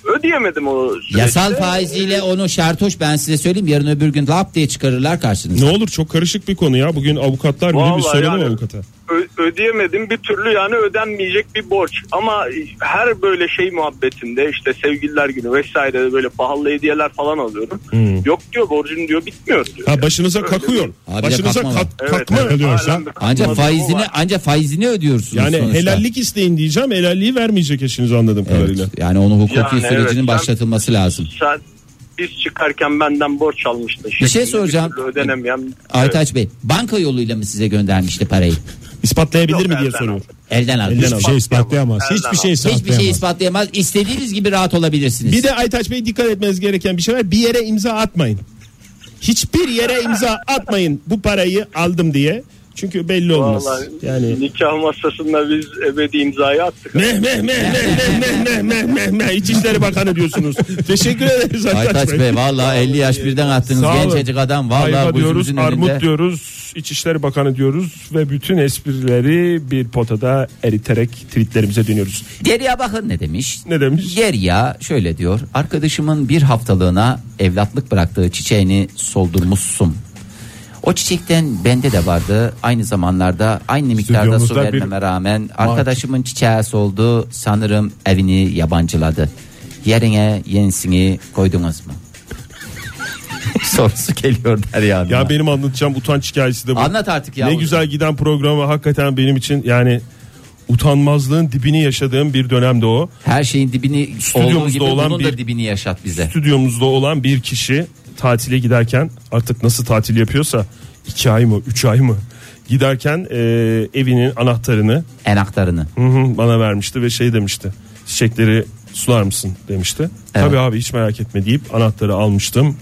Ödeyemedim o süreçte. Yasal faiziyle onu şartoş ben size söyleyeyim yarın öbür gün lap diye çıkarırlar karşınıza. Ne olur çok karışık bir konu ya. Bugün avukatlar bile bir soralım yani- avukata. Ö- ödeyemedim bir türlü yani ödenmeyecek bir borç. Ama her böyle şey muhabbetinde işte sevgililer günü vesaire böyle pahalı hediyeler falan alıyorum. Yok diyor borcun diyor bitmiyor diyor. Ha başınıza kakıyor. Abi başınıza kakma kat. Evet, kakma. evet, kakma faizini ancak faizini ödüyorsunuz Yani sonuçta. helallik isteyin diyeceğim. Helalliği vermeyecek eşiniz anladığım kadarıyla. Evet, yani onun hukuki Yani sürecinin evet, başlatılması lazım. Sen biz çıkarken benden borç almıştın. Bir şey soracağım. türlü ödenemeyen. Aytaç Bey banka yoluyla mı size göndermişti parayı? İspatlayabilir Yok, mi diye elden soruyor. Elden aldı. Elden Hiçbir şey ispatlayamaz. Elden Hiçbir şey ispatlayamaz. Hiçbir şey ispatlayamaz. İstediğiniz gibi rahat olabilirsiniz. Bir de Aytaç Bey dikkat etmeniz gereken bir şey var. Bir yere imza atmayın. Hiçbir yere imza atmayın bu parayı aldım diye. Çünkü belli olmaz. Vallahi Yani nikah masasında biz ebedi imzayı attık. meh meh meh meh meh meh meh meh meh İçişleri Bakanı diyorsunuz. Teşekkür ederiz Aytaç, Aytaç Bey vallahi 50 yaş birden attınız gencecik adam vallahi Ayva diyoruz, gözümüzün armut önünde. diyoruz, İçişleri Bakanı diyoruz ve bütün esprileri bir potada eriterek tweetlerimize dönüyoruz. Derya bakın ne demiş? Ne demiş? Derya şöyle diyor. Arkadaşımın bir haftalığına evlatlık bıraktığı çiçeğini soldurmuşsun. O çiçekten bende de vardı. Aynı zamanlarda aynı miktarda su Stüdyomuzda bir- vermeme rağmen arkadaşımın çiçeği soldu. Sanırım evini yabancıladı. Yerine yenisini koydunuz mu? Sorusu geliyor Derya'nın. Ya benim anlatacağım utanç hikayesi de bu. Anlat artık ya. Ne güzel giden programı hakikaten benim için yani utanmazlığın dibini yaşadığım bir dönemde o. Her şeyin dibini olduğu Stüdyomuzda gibi olan bunun da bir- dibini yaşat bize. Stüdyomuzda olan bir kişi tatile giderken artık nasıl tatil yapıyorsa iki ay mı üç ay mı giderken e, evinin anahtarını Enaktarını. hı hı, bana vermişti ve şey demişti çiçekleri sular mısın demişti. Evet. Tabii abi hiç merak etme deyip anahtarı almıştım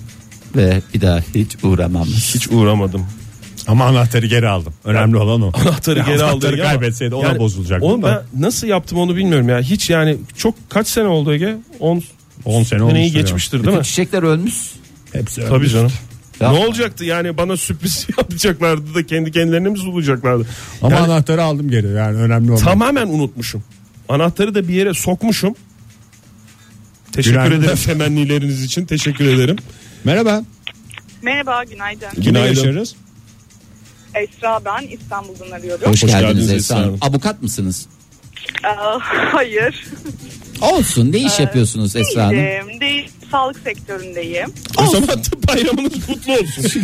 Ve bir daha hiç uğramamış. hiç uğramadım. Ama anahtarı geri aldım. Önemli olan o. Anahtarı geri aldı. Anahtarı kaybetseydi ona bozulacaktı Onu da. ben nasıl yaptım onu bilmiyorum ya. Hiç yani çok kaç sene oldu Ege? 10 10 sene seneyi olmuş. geçmiştir değil Bütün mi? çiçekler ölmüş. Hepsi Tabii canım. Ya- Ne olacaktı yani bana sürpriz yapacaklardı da kendi kendilerini mi sulayacaklardı? Ama Yani anahtarı aldım geri yani önemli olan. tamamen unutmuşum. Anahtarı da bir yere sokmuşum. Teşekkür Günaydın. ederim temennileriniz için teşekkür ederim. Merhaba. Merhaba, günaydın. Günaydın. görüşüyoruz? Esra ben, İstanbul'dan arıyorum. Hoş, Hoş geldiniz geldiniz Esra Hanım. Esra Hanım. Avukat mısınız? Aa, hayır. Olsun. Ne iş yapıyorsunuz Esra Hanım? Değilim. Değil, sağlık sektöründeyim. O zaman tıp bayramınız kutlu olsun.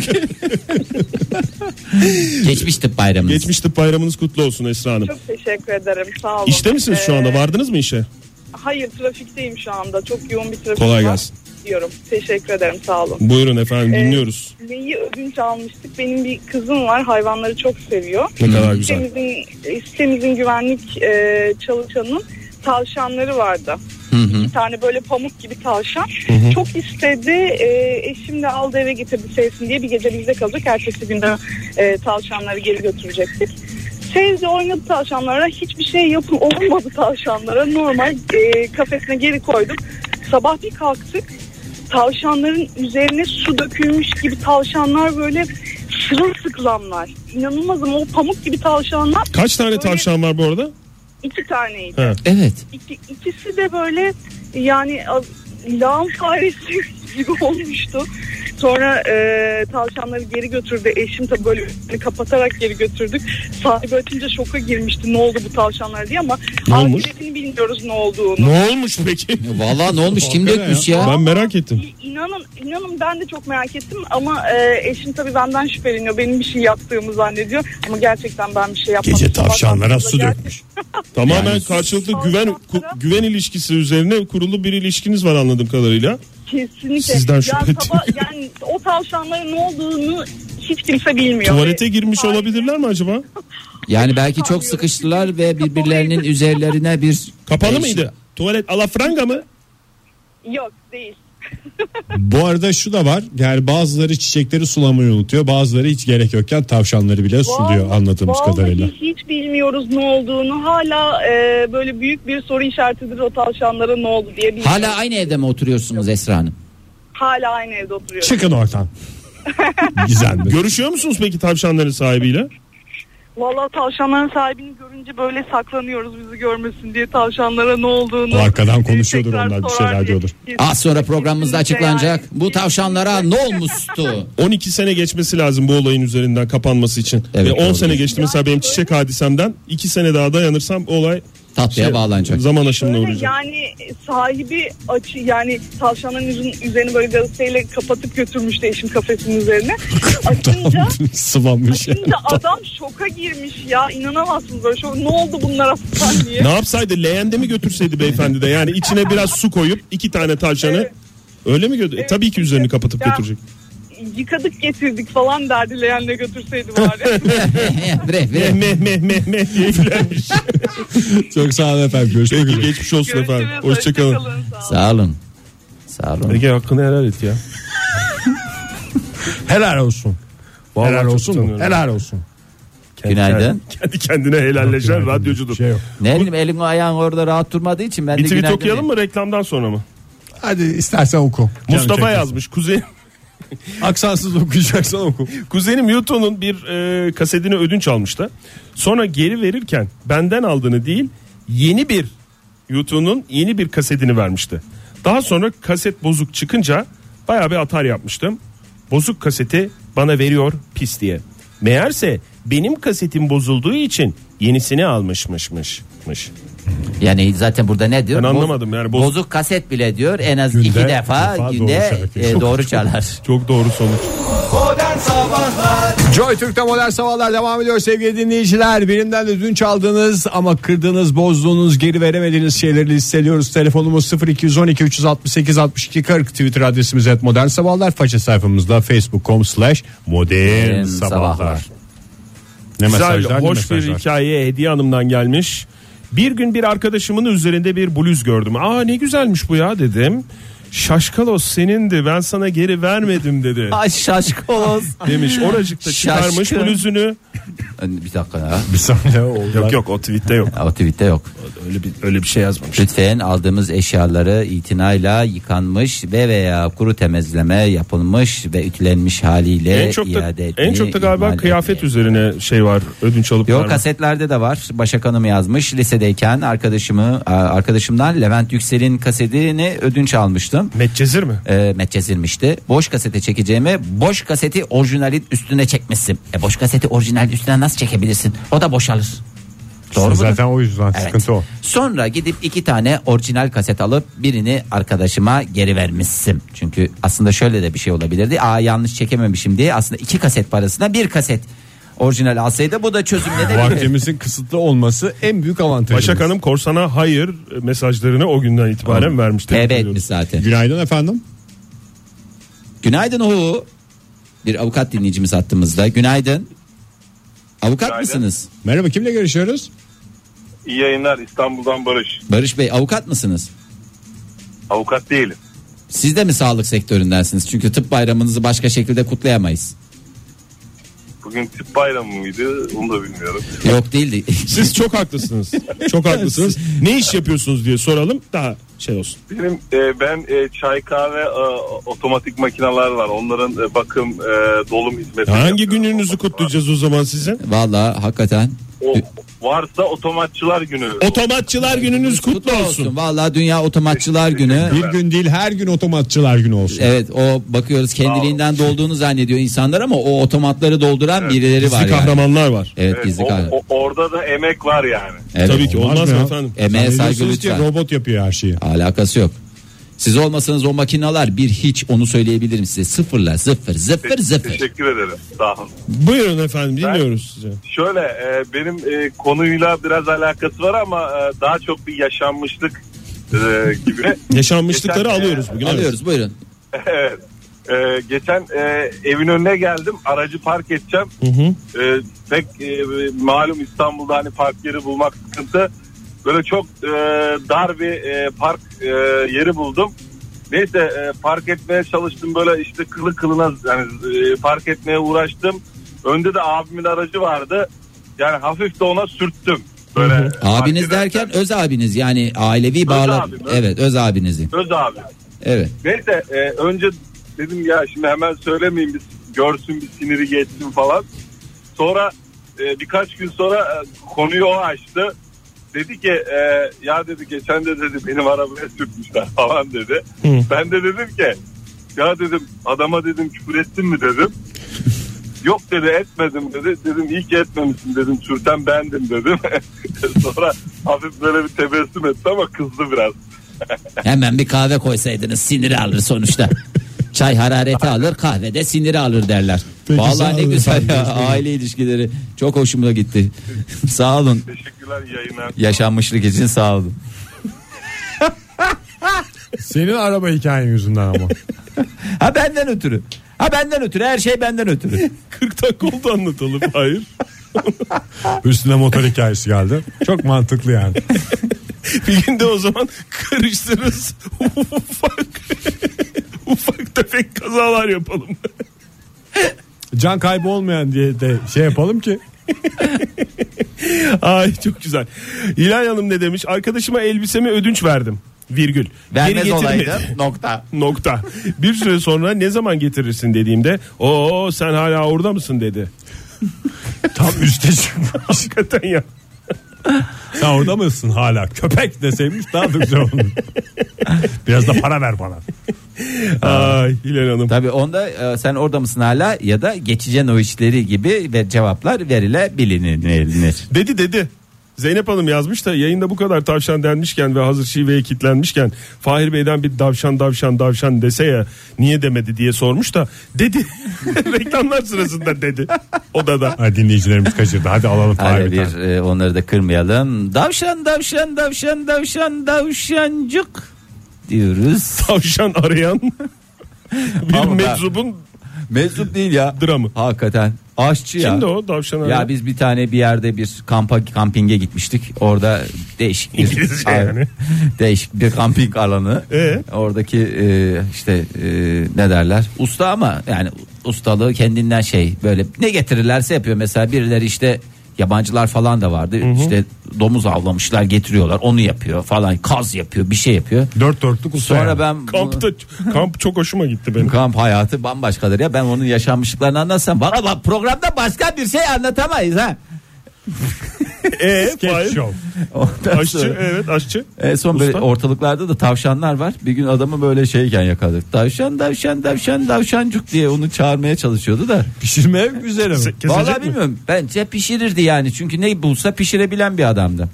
Geçmiş tıp bayramınız. Geçmiş tıp bayramınız kutlu olsun Esra Hanım. Çok teşekkür ederim, sağ olun. İşte misiniz şu anda? Ee, Vardınız mı işe? Hayır, trafikteyim şu anda. Çok yoğun bir trafik Kolay var. gelsin. Diyorum. Teşekkür ederim, sağ olun. Buyurun efendim Ee, dinliyoruz. Neyi ödünç almıştık? Benim bir kızım var, hayvanları çok seviyor. Ne kadar güzel. Sitemizin, sitemizin güvenlik e, çalışanının tavşanları vardı. Hı hı. Bir tane böyle pamuk gibi tavşan. Çok istedi. E, eşim de aldı eve getirdi sevsin diye bir gece bizde kalacak. Ertesi günde e, tavşanları geri götürecektik. Sevdi oynadı tavşanlara. Hiçbir şey yapın olmadı tavşanlara. Normal e, kafesine geri koyduk. Sabah bir kalktık. Tavşanların üzerine su dökülmüş gibi tavşanlar böyle sırılsıklamlar. İnanılmaz ama o pamuk gibi tavşanlar Kaç tane Böyle- tavşan var bu arada? İki taneydi. He. Evet. İki, ikisi de böyle yani lağım faresi gibi olmuştu. Sonra e, tavşanları geri götürdü. Eşim tabii böyle kapatarak geri götürdük. Sahibi açınca şoka girmişti ne oldu bu tavşanlar diye ama Ne olmuş? akıbetini bilmiyoruz ne olduğunu. Ne olmuş peki? Vallahi ne olmuş? Kim dökmüş ya? Ben merak ettim. İ- İnanın, inanın ben de çok merak ettim ama e, eşim tabii benden şüpheleniyor. Benim bir şey yaptığımı zannediyor ama gerçekten ben bir şey yapmadım. Gece tavşanlara su dökmüş. Tamamen Yani- karşılıklı güven güven ilişkisi üzerine kurulu bir ilişkiniz var anladığım kadarıyla. Kesinlikle. Sizden yani, şüphe sabah, yani o tavşanların ne olduğunu hiç kimse bilmiyor. Tuvalete girmiş olabilirler mi acaba? Yani belki çok sıkıştılar ve birbirlerinin üzerlerine bir Kapalı mıydı? Tuvalet alafranga mı? Yok değil. Bu arada şu da var. Yani bazıları çiçekleri sulamayı unutuyor. Bazıları hiç gerek yokken tavşanları bile suluyor Vallahi- anladığımız vallahi kadarıyla. hiç bilmiyoruz ne olduğunu. Hala e, böyle büyük bir soru işaretidir o tavşanlara ne oldu diye. bilmiyoruz. Hala aynı evde mi oturuyorsunuz Esra Hanım? Hala aynı evde oturuyoruz. Çıkın oradan. Gizemli. Görüşüyor musunuz peki tavşanların sahibiyle? Vallahi tavşanların sahibini görünce böyle saklanıyoruz bizi görmesin diye tavşanlara ne olduğunu. O arkadan konuşuyordur onlar, bir şeyler diyordur. Az sonra programımızda açıklanacak. Bu tavşanlara ne olmuştu? 12 sene geçmesi lazım bu olayın üzerinden kapanması için. Evet, Ve 10 doğru. sene geçti mesela benim çiçek hadisemden. 2 sene daha dayanırsam olay Tatlıya şey, bağlanacak. zaman aşımına uğrayacak. yani sahibi açı yani tavşanların yüzün, üzerini böyle gazeteyle kapatıp götürmüştü eşim kafesinin üzerine. Açınca Sıvanmış. Açınca adam şoka girmiş ya inanamazsınız böyle şok. Ne oldu bunlara falan diye. Ne yapsaydı leğende mi götürseydi beyefendi de yani içine biraz su koyup iki tane tavşanı Evet. öyle mi götür? E, tabii ki üzerini kapatıp Ya. götürecek. Yıkadık getirdik falan derdi leğenle götürseydi bari. bre, bre. Meh meh meh meh meh diye gülermiş. Çok sağ olun efendim. Görüşmek üzere. geçmiş olsun efendim. Görüşürüz, Hoşçakalın. hoşçakalın, sağ olun. Sağ olun. Ege hakkını helal et ya. Helal olsun. Vallahi Helal olsun mu? Helal olsun. Kendi Günaydın. Kendi kendine helalleşen radyocudur. Şey yok. Ne bileyim elin ayağın orada rahat durmadığı için ben Bir de tweet günaydın okuyalım mı reklamdan sonra mı? Hadi istersen oku. Mustafa yazmış. Kuzenim, Aksansız okuyacaksan oku. kuzenim YouTube'un bir e, kasetini ödünç almıştı. Sonra geri verirken benden aldığını değil yeni bir YouTube'un yeni bir kasetini vermişti. Daha sonra kaset bozuk çıkınca baya bir atar yapmıştım. Bozuk kaseti bana veriyor pis diye. Meğerse benim kasetim bozulduğu için yenisini almışmışmış. Yani zaten burada ne diyor? Ben anlamadım yani boz- Bozuk kaset bile diyor en az Günde iki defa, defa doğru günde şarkı. e, doğru çalar. Çok doğru sonuç. Modern Modern Sabahlar Joy Türk'te modern sabahlar devam ediyor sevgili dinleyiciler. Birinden ödünç aldığınız ama kırdığınız, bozduğunuz, geri veremediğiniz şeyleri listeliyoruz. Telefonumuz 0212 368 62 40 Twitter adresimiz et modern sabahlar. Faça sayfamızda facebook.com slash modern sabahlar. Ne Güzel, mesajlar ne hoş bir hikaye Hediye Hanım'dan gelmiş. Bir gün bir arkadaşımın üzerinde bir bluz gördüm. Aa ne güzelmiş bu ya dedim. Şaşkalos senindi ben sana geri vermedim dedi. Ay şaşkolos. Demiş oracıkta çıkarmış Şaşkın. bluzunu. Bir dakika ya. Bir saniye oldu. Yok yok o tweette yok. O tweette yok. Öyle bir öyle bir şey yazmamış. Lütfen aldığımız eşyaları itinayla yıkanmış ve veya kuru temizleme yapılmış ve ütülenmiş haliyle En çok da iade etmeyi en çok da galiba kıyafet etmeyin. üzerine şey var. Ödünç alıp Yok kasetlerde de var. Başak Hanım yazmış. Lisedeyken arkadaşımı arkadaşımdan Levent Yüksel'in kasetini ödünç almıştım. Medcezir mi? E, metçezilmişti. Boş kasete çekeceğime boş kaseti orijinalin üstüne çekmişsin. E boş kaseti orijinal üstüne nasıl çekebilirsin? O da boşalır. Doğru mu? Zaten o yüzden Evet. sıkıntı o. Sonra gidip iki tane orijinal kaset alıp birini arkadaşıma geri vermişsin. Çünkü aslında şöyle de bir şey olabilirdi. Aa yanlış çekememişim diye aslında iki kaset parasına bir kaset orijinal alsaydı bu da çözümlenebilir. Vaktimizin kısıtlı olması en büyük avantajımız. Başak Hanım korsana hayır mesajlarını o günden itibaren vermiş. Tebrik TB ediyoruz. etmiş zaten. Günaydın efendim. Günaydın Hu. Bir avukat dinleyicimiz hattımızda. Günaydın. Avukat Günaydın. mısınız? Merhaba kimle görüşüyoruz? İyi yayınlar İstanbul'dan Barış. Barış Bey avukat mısınız? Avukat değilim. Siz de mi sağlık sektöründensiniz? Çünkü tıp bayramınızı başka şekilde kutlayamayız. Bugün tip bayramı mıydı onu da bilmiyorum. Yok değildi. Siz çok haklısınız. Çok haklısınız. Ne iş yapıyorsunuz diye soralım daha şey olsun. Benim e, ben e, çay kahve e, otomatik makineler var. Onların e, bakım e, dolum hizmeti. Hangi gününüzü kutlayacağız o zaman sizin? Vallahi hakikaten. O, varsa otomatçılar günü. Otomatçılar gününüz kutlu olsun. Vallahi Dünya Otomatçılar Günü. Bir gün değil her gün otomatçılar günü olsun. Evet o bakıyoruz kendiliğinden dolduğunu zannediyor insanlar ama o otomatları dolduran birileri var Gizli yani. kahramanlar var. Evet Evet, gizli o- kahraman. o- orada da emek var yani. Evet. Tabii ki olmaz mı efendim? Emeğe saygı lütfen. robot yapıyor her şeyi. Alakası yok. Siz olmasanız o makineler bir hiç onu söyleyebilirim size. Sıfırla sıfır sıfır sıfır. Teşekkür ederim. Sağ olun. Buyurun efendim dinliyoruz sizi. Şöyle e, benim e, konuyla biraz alakası var ama e, daha çok bir yaşanmışlık e, gibi. Yaşanmışlıkları Geçen- alıyoruz bugün. evet. Alıyoruz buyurun. evet. E, geçen e, evin önüne geldim. Aracı park edeceğim. Hı hı. E, pek e, malum İstanbul'da hani park yeri bulmak sıkıntı. Böyle çok e, dar bir e, park e, yeri buldum. Neyse e, park etmeye çalıştım böyle işte kılı kılına yani e, park etmeye uğraştım. Önde de abimin aracı vardı. Yani hafif de ona sürttüm. Böyle park Abiniz ederken. derken öz abiniz yani ailevi bağlı. Evet öz abinizin. Öz abi. Evet. Neyse e, önce dedim ya şimdi hemen söylemeyeyim bir görsün bir siniri geçsin falan. Sonra e, birkaç gün sonra e, konuyu o açtı. Dedi ki e, ya dedi geçen de dedi benim arabaya sürtmüşler falan dedi. Ben de dedim ki ya dedim adama dedim küfür ettin mi dedim. Yok dedi etmedim dedi. Dedim iyi ki etmemişsin dedim. Sürten bendim dedim. sonra hafif böyle bir tebessüm etti ama kızdı biraz. Hemen bir kahve koysaydınız siniri alır sonuçta. Çay harareti alır kahvede siniri alır derler. Peki, Vallahi ne güzel ya aile ilişkileri çok hoşuma gitti. sağ olun. Teşekkürler yayınlar. Yaşanmışlık için sağ olun. Senin araba hikayen yüzünden ama. Ha benden ötürü. Ha benden ötürü her şey benden ötürü. 40 dakika oldu anlatalım. Hayır. Üstüne motor hikayesi geldi. Çok mantıklı yani. Bir gün de o zaman karıştırırız. ufak ufak tefek kazalar yapalım. Can kaybı olmayan diye de şey yapalım ki. Ay çok güzel. Hilal Hanım ne demiş? Arkadaşıma elbisemi ödünç verdim. Virgül. Vermez olaydı. Nokta. Nokta. Bir süre sonra ne zaman getirirsin dediğimde o sen hala orada mısın dedi. Tam üste çıkmış. Hakikaten ya. Sen orada mısın hala? Köpek deseymiş daha da güzel olur. Biraz da para ver bana. Ay Hilal Hanım. Tabii onda e, sen orada mısın hala ya da geçeceksin o işleri gibi ve cevaplar verilebilir. Dedi dedi. Zeynep Hanım yazmış da yayında bu kadar tavşan denmişken ve hazır şiveye kitlenmişken Fahir Bey'den bir davşan davşan davşan dese ya niye demedi diye sormuş da dedi. Reklamlar sırasında dedi odada. Ha, dinleyicilerimiz kaçırdı. Hadi alalım Hadi Fahir bir e, onları da kırmayalım. Davşan davşan davşan davşan davşancık diyoruz. Tavşan arayan bir Ama meczubun Meczup değil ya. dramı. Hakikaten aşçı ya. Kimdi o tavşan? Ya biz bir tane bir yerde bir kampa kampinge gitmiştik. Orada değişik bir İngilizce yani. değişik bir kamping alanı. Ee? Oradaki e, işte e, ne derler? Usta ama yani ustalığı kendinden şey böyle ne getirirlerse yapıyor. Mesela birileri işte yabancılar falan da vardı. İşte domuz avlamışlar getiriyorlar. Onu yapıyor falan. Kaz yapıyor, bir şey yapıyor. Dört dörtlük usta Sonra yani. ben bunu- Kampta, kamp çok hoşuma gitti benim. Kamp hayatı bambaşkadır ya. Ben onun yaşanmışlıklarını anlatsam. Bana bak programda başka bir şey anlatamayız ha. Ee, Sketch Fahir? show. Ondan Aşçı sonra- evet aşçı. En son böyle Usta. ortalıklarda da tavşanlar var. Bir gün adamı böyle şeyken yakaladık. Tavşan tavşan tavşan tavşancuk diye onu çağırmaya çalışıyordu da. Pişirmeye üzere mi? Se- kesecek Vallahi mi? bilmiyorum. Bence pişirirdi yani. Çünkü ne bulsa pişirebilen bir adamdı.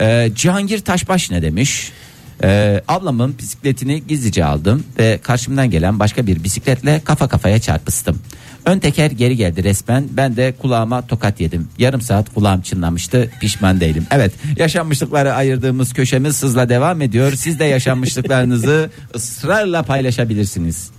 Ee, Cihangir Taşbaş ne demiş? Ee, ablamın bisikletini gizlice aldım ve karşımdan gelen başka bir bisikletle kafa kafaya çarpıştım. Ön teker geri geldi resmen. Ben de kulağıma tokat yedim. Yarım saat kulağım çınlamıştı. Pişman değilim. Evet, yaşanmışlıkları ayırdığımız köşemiz hızla devam ediyor. Siz de yaşanmışlıklarınızı ısrarla paylaşabilirsiniz.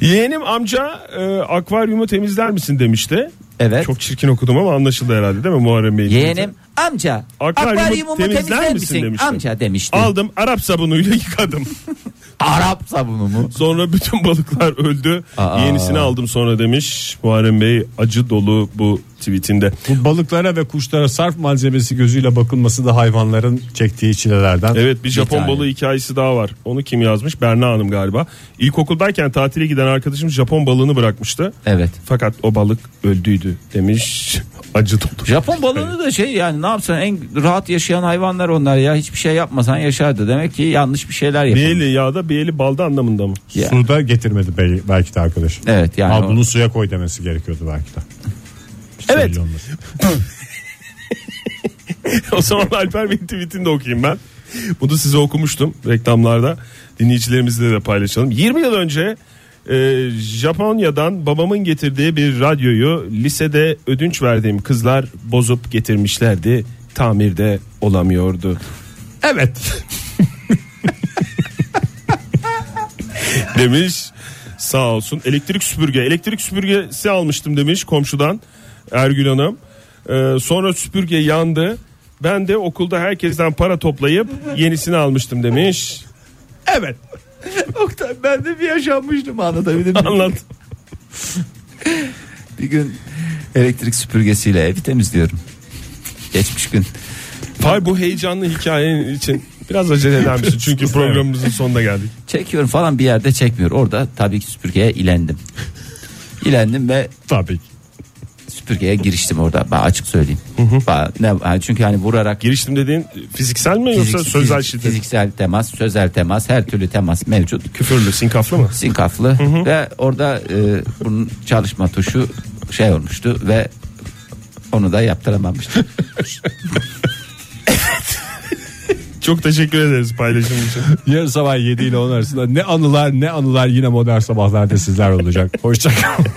Yeğenim amca e, akvaryumu temizler misin demişti. Evet. Çok çirkin okudum ama anlaşıldı herhalde değil mi Muharrem Bey'in? Yeğenim amca Akvaryumu akvaryumumu temizler temizler misin misin? demişti. Amca demişti. Aldım Arap sabunuyla yıkadım. Arap sabunu mu? Sonra bütün balıklar öldü. Aa. Yenisini aldım sonra demiş Muharrem Bey acı dolu bu tweetinde. Bu balıklara ve kuşlara sarf malzemesi gözüyle bakılması da hayvanların çektiği çilelerden. Evet bir Japon tane. balığı hikayesi daha var. Onu kim yazmış? Berna Hanım galiba. İlkokuldayken tatile giden arkadaşım Japon balığını bırakmıştı. Evet. Fakat o balık öldüydü demiş. Acı dolu. Japon balığını da şey yani ne yapsan en rahat yaşayan hayvanlar onlar ya hiçbir şey yapmasan yaşardı. Demek ki yanlış bir şeyler Bir yapılmış. eli yağda bir eli balda anlamında mı? Ya. Suda getirmedi bel- belki de arkadaş. Evet yani Al o- bunu suya koy demesi gerekiyordu belki de. Evet. o zaman Alper Bey'in tweetini de okuyayım ben. Bunu size okumuştum reklamlarda. Dinleyicilerimizle de paylaşalım. 20 yıl önce e, Japonya'dan babamın getirdiği bir radyoyu lisede ödünç verdiğim kızlar bozup getirmişlerdi. Tamirde olamıyordu. Evet. demiş. Sağ olsun. Elektrik süpürge. Elektrik süpürgesi almıştım demiş komşudan Ergül Hanım. Ee, sonra süpürge yandı. Ben de okulda herkesten para toplayıp yenisini almıştım demiş. evet. Oktay ben de bir yaşanmıştım anlatabilir miyim? Anlat. bir gün elektrik süpürgesiyle evi temizliyorum. Geçmiş gün. Fay bu heyecanlı hikayenin için biraz acele eder misin? Çünkü programımızın sonuna geldik. Çekiyorum falan bir yerde çekmiyor. Orada tabii ki süpürgeye ilendim. İlendim ve Tabii ki. Süpürgeye giriştim orada. Ben açık söyleyeyim. Ba- ne yani çünkü hani vurarak Giriştim dediğin fiziksel mi yoksa fizik- sözel fizik- şiddet? fiziksel temas, sözel temas, her türlü temas mevcut. Küfürlü, sinkaflı mı? Sinkaflı ve orada e, bunun çalışma tuşu şey olmuştu ve onu da yaptıramamıştım. Çok teşekkür ederiz paylaşım için. Yarın sabah 7 ile 10 arasında ne anılar ne anılar yine modern sabahlarda sizler olacak. Hoşçakalın.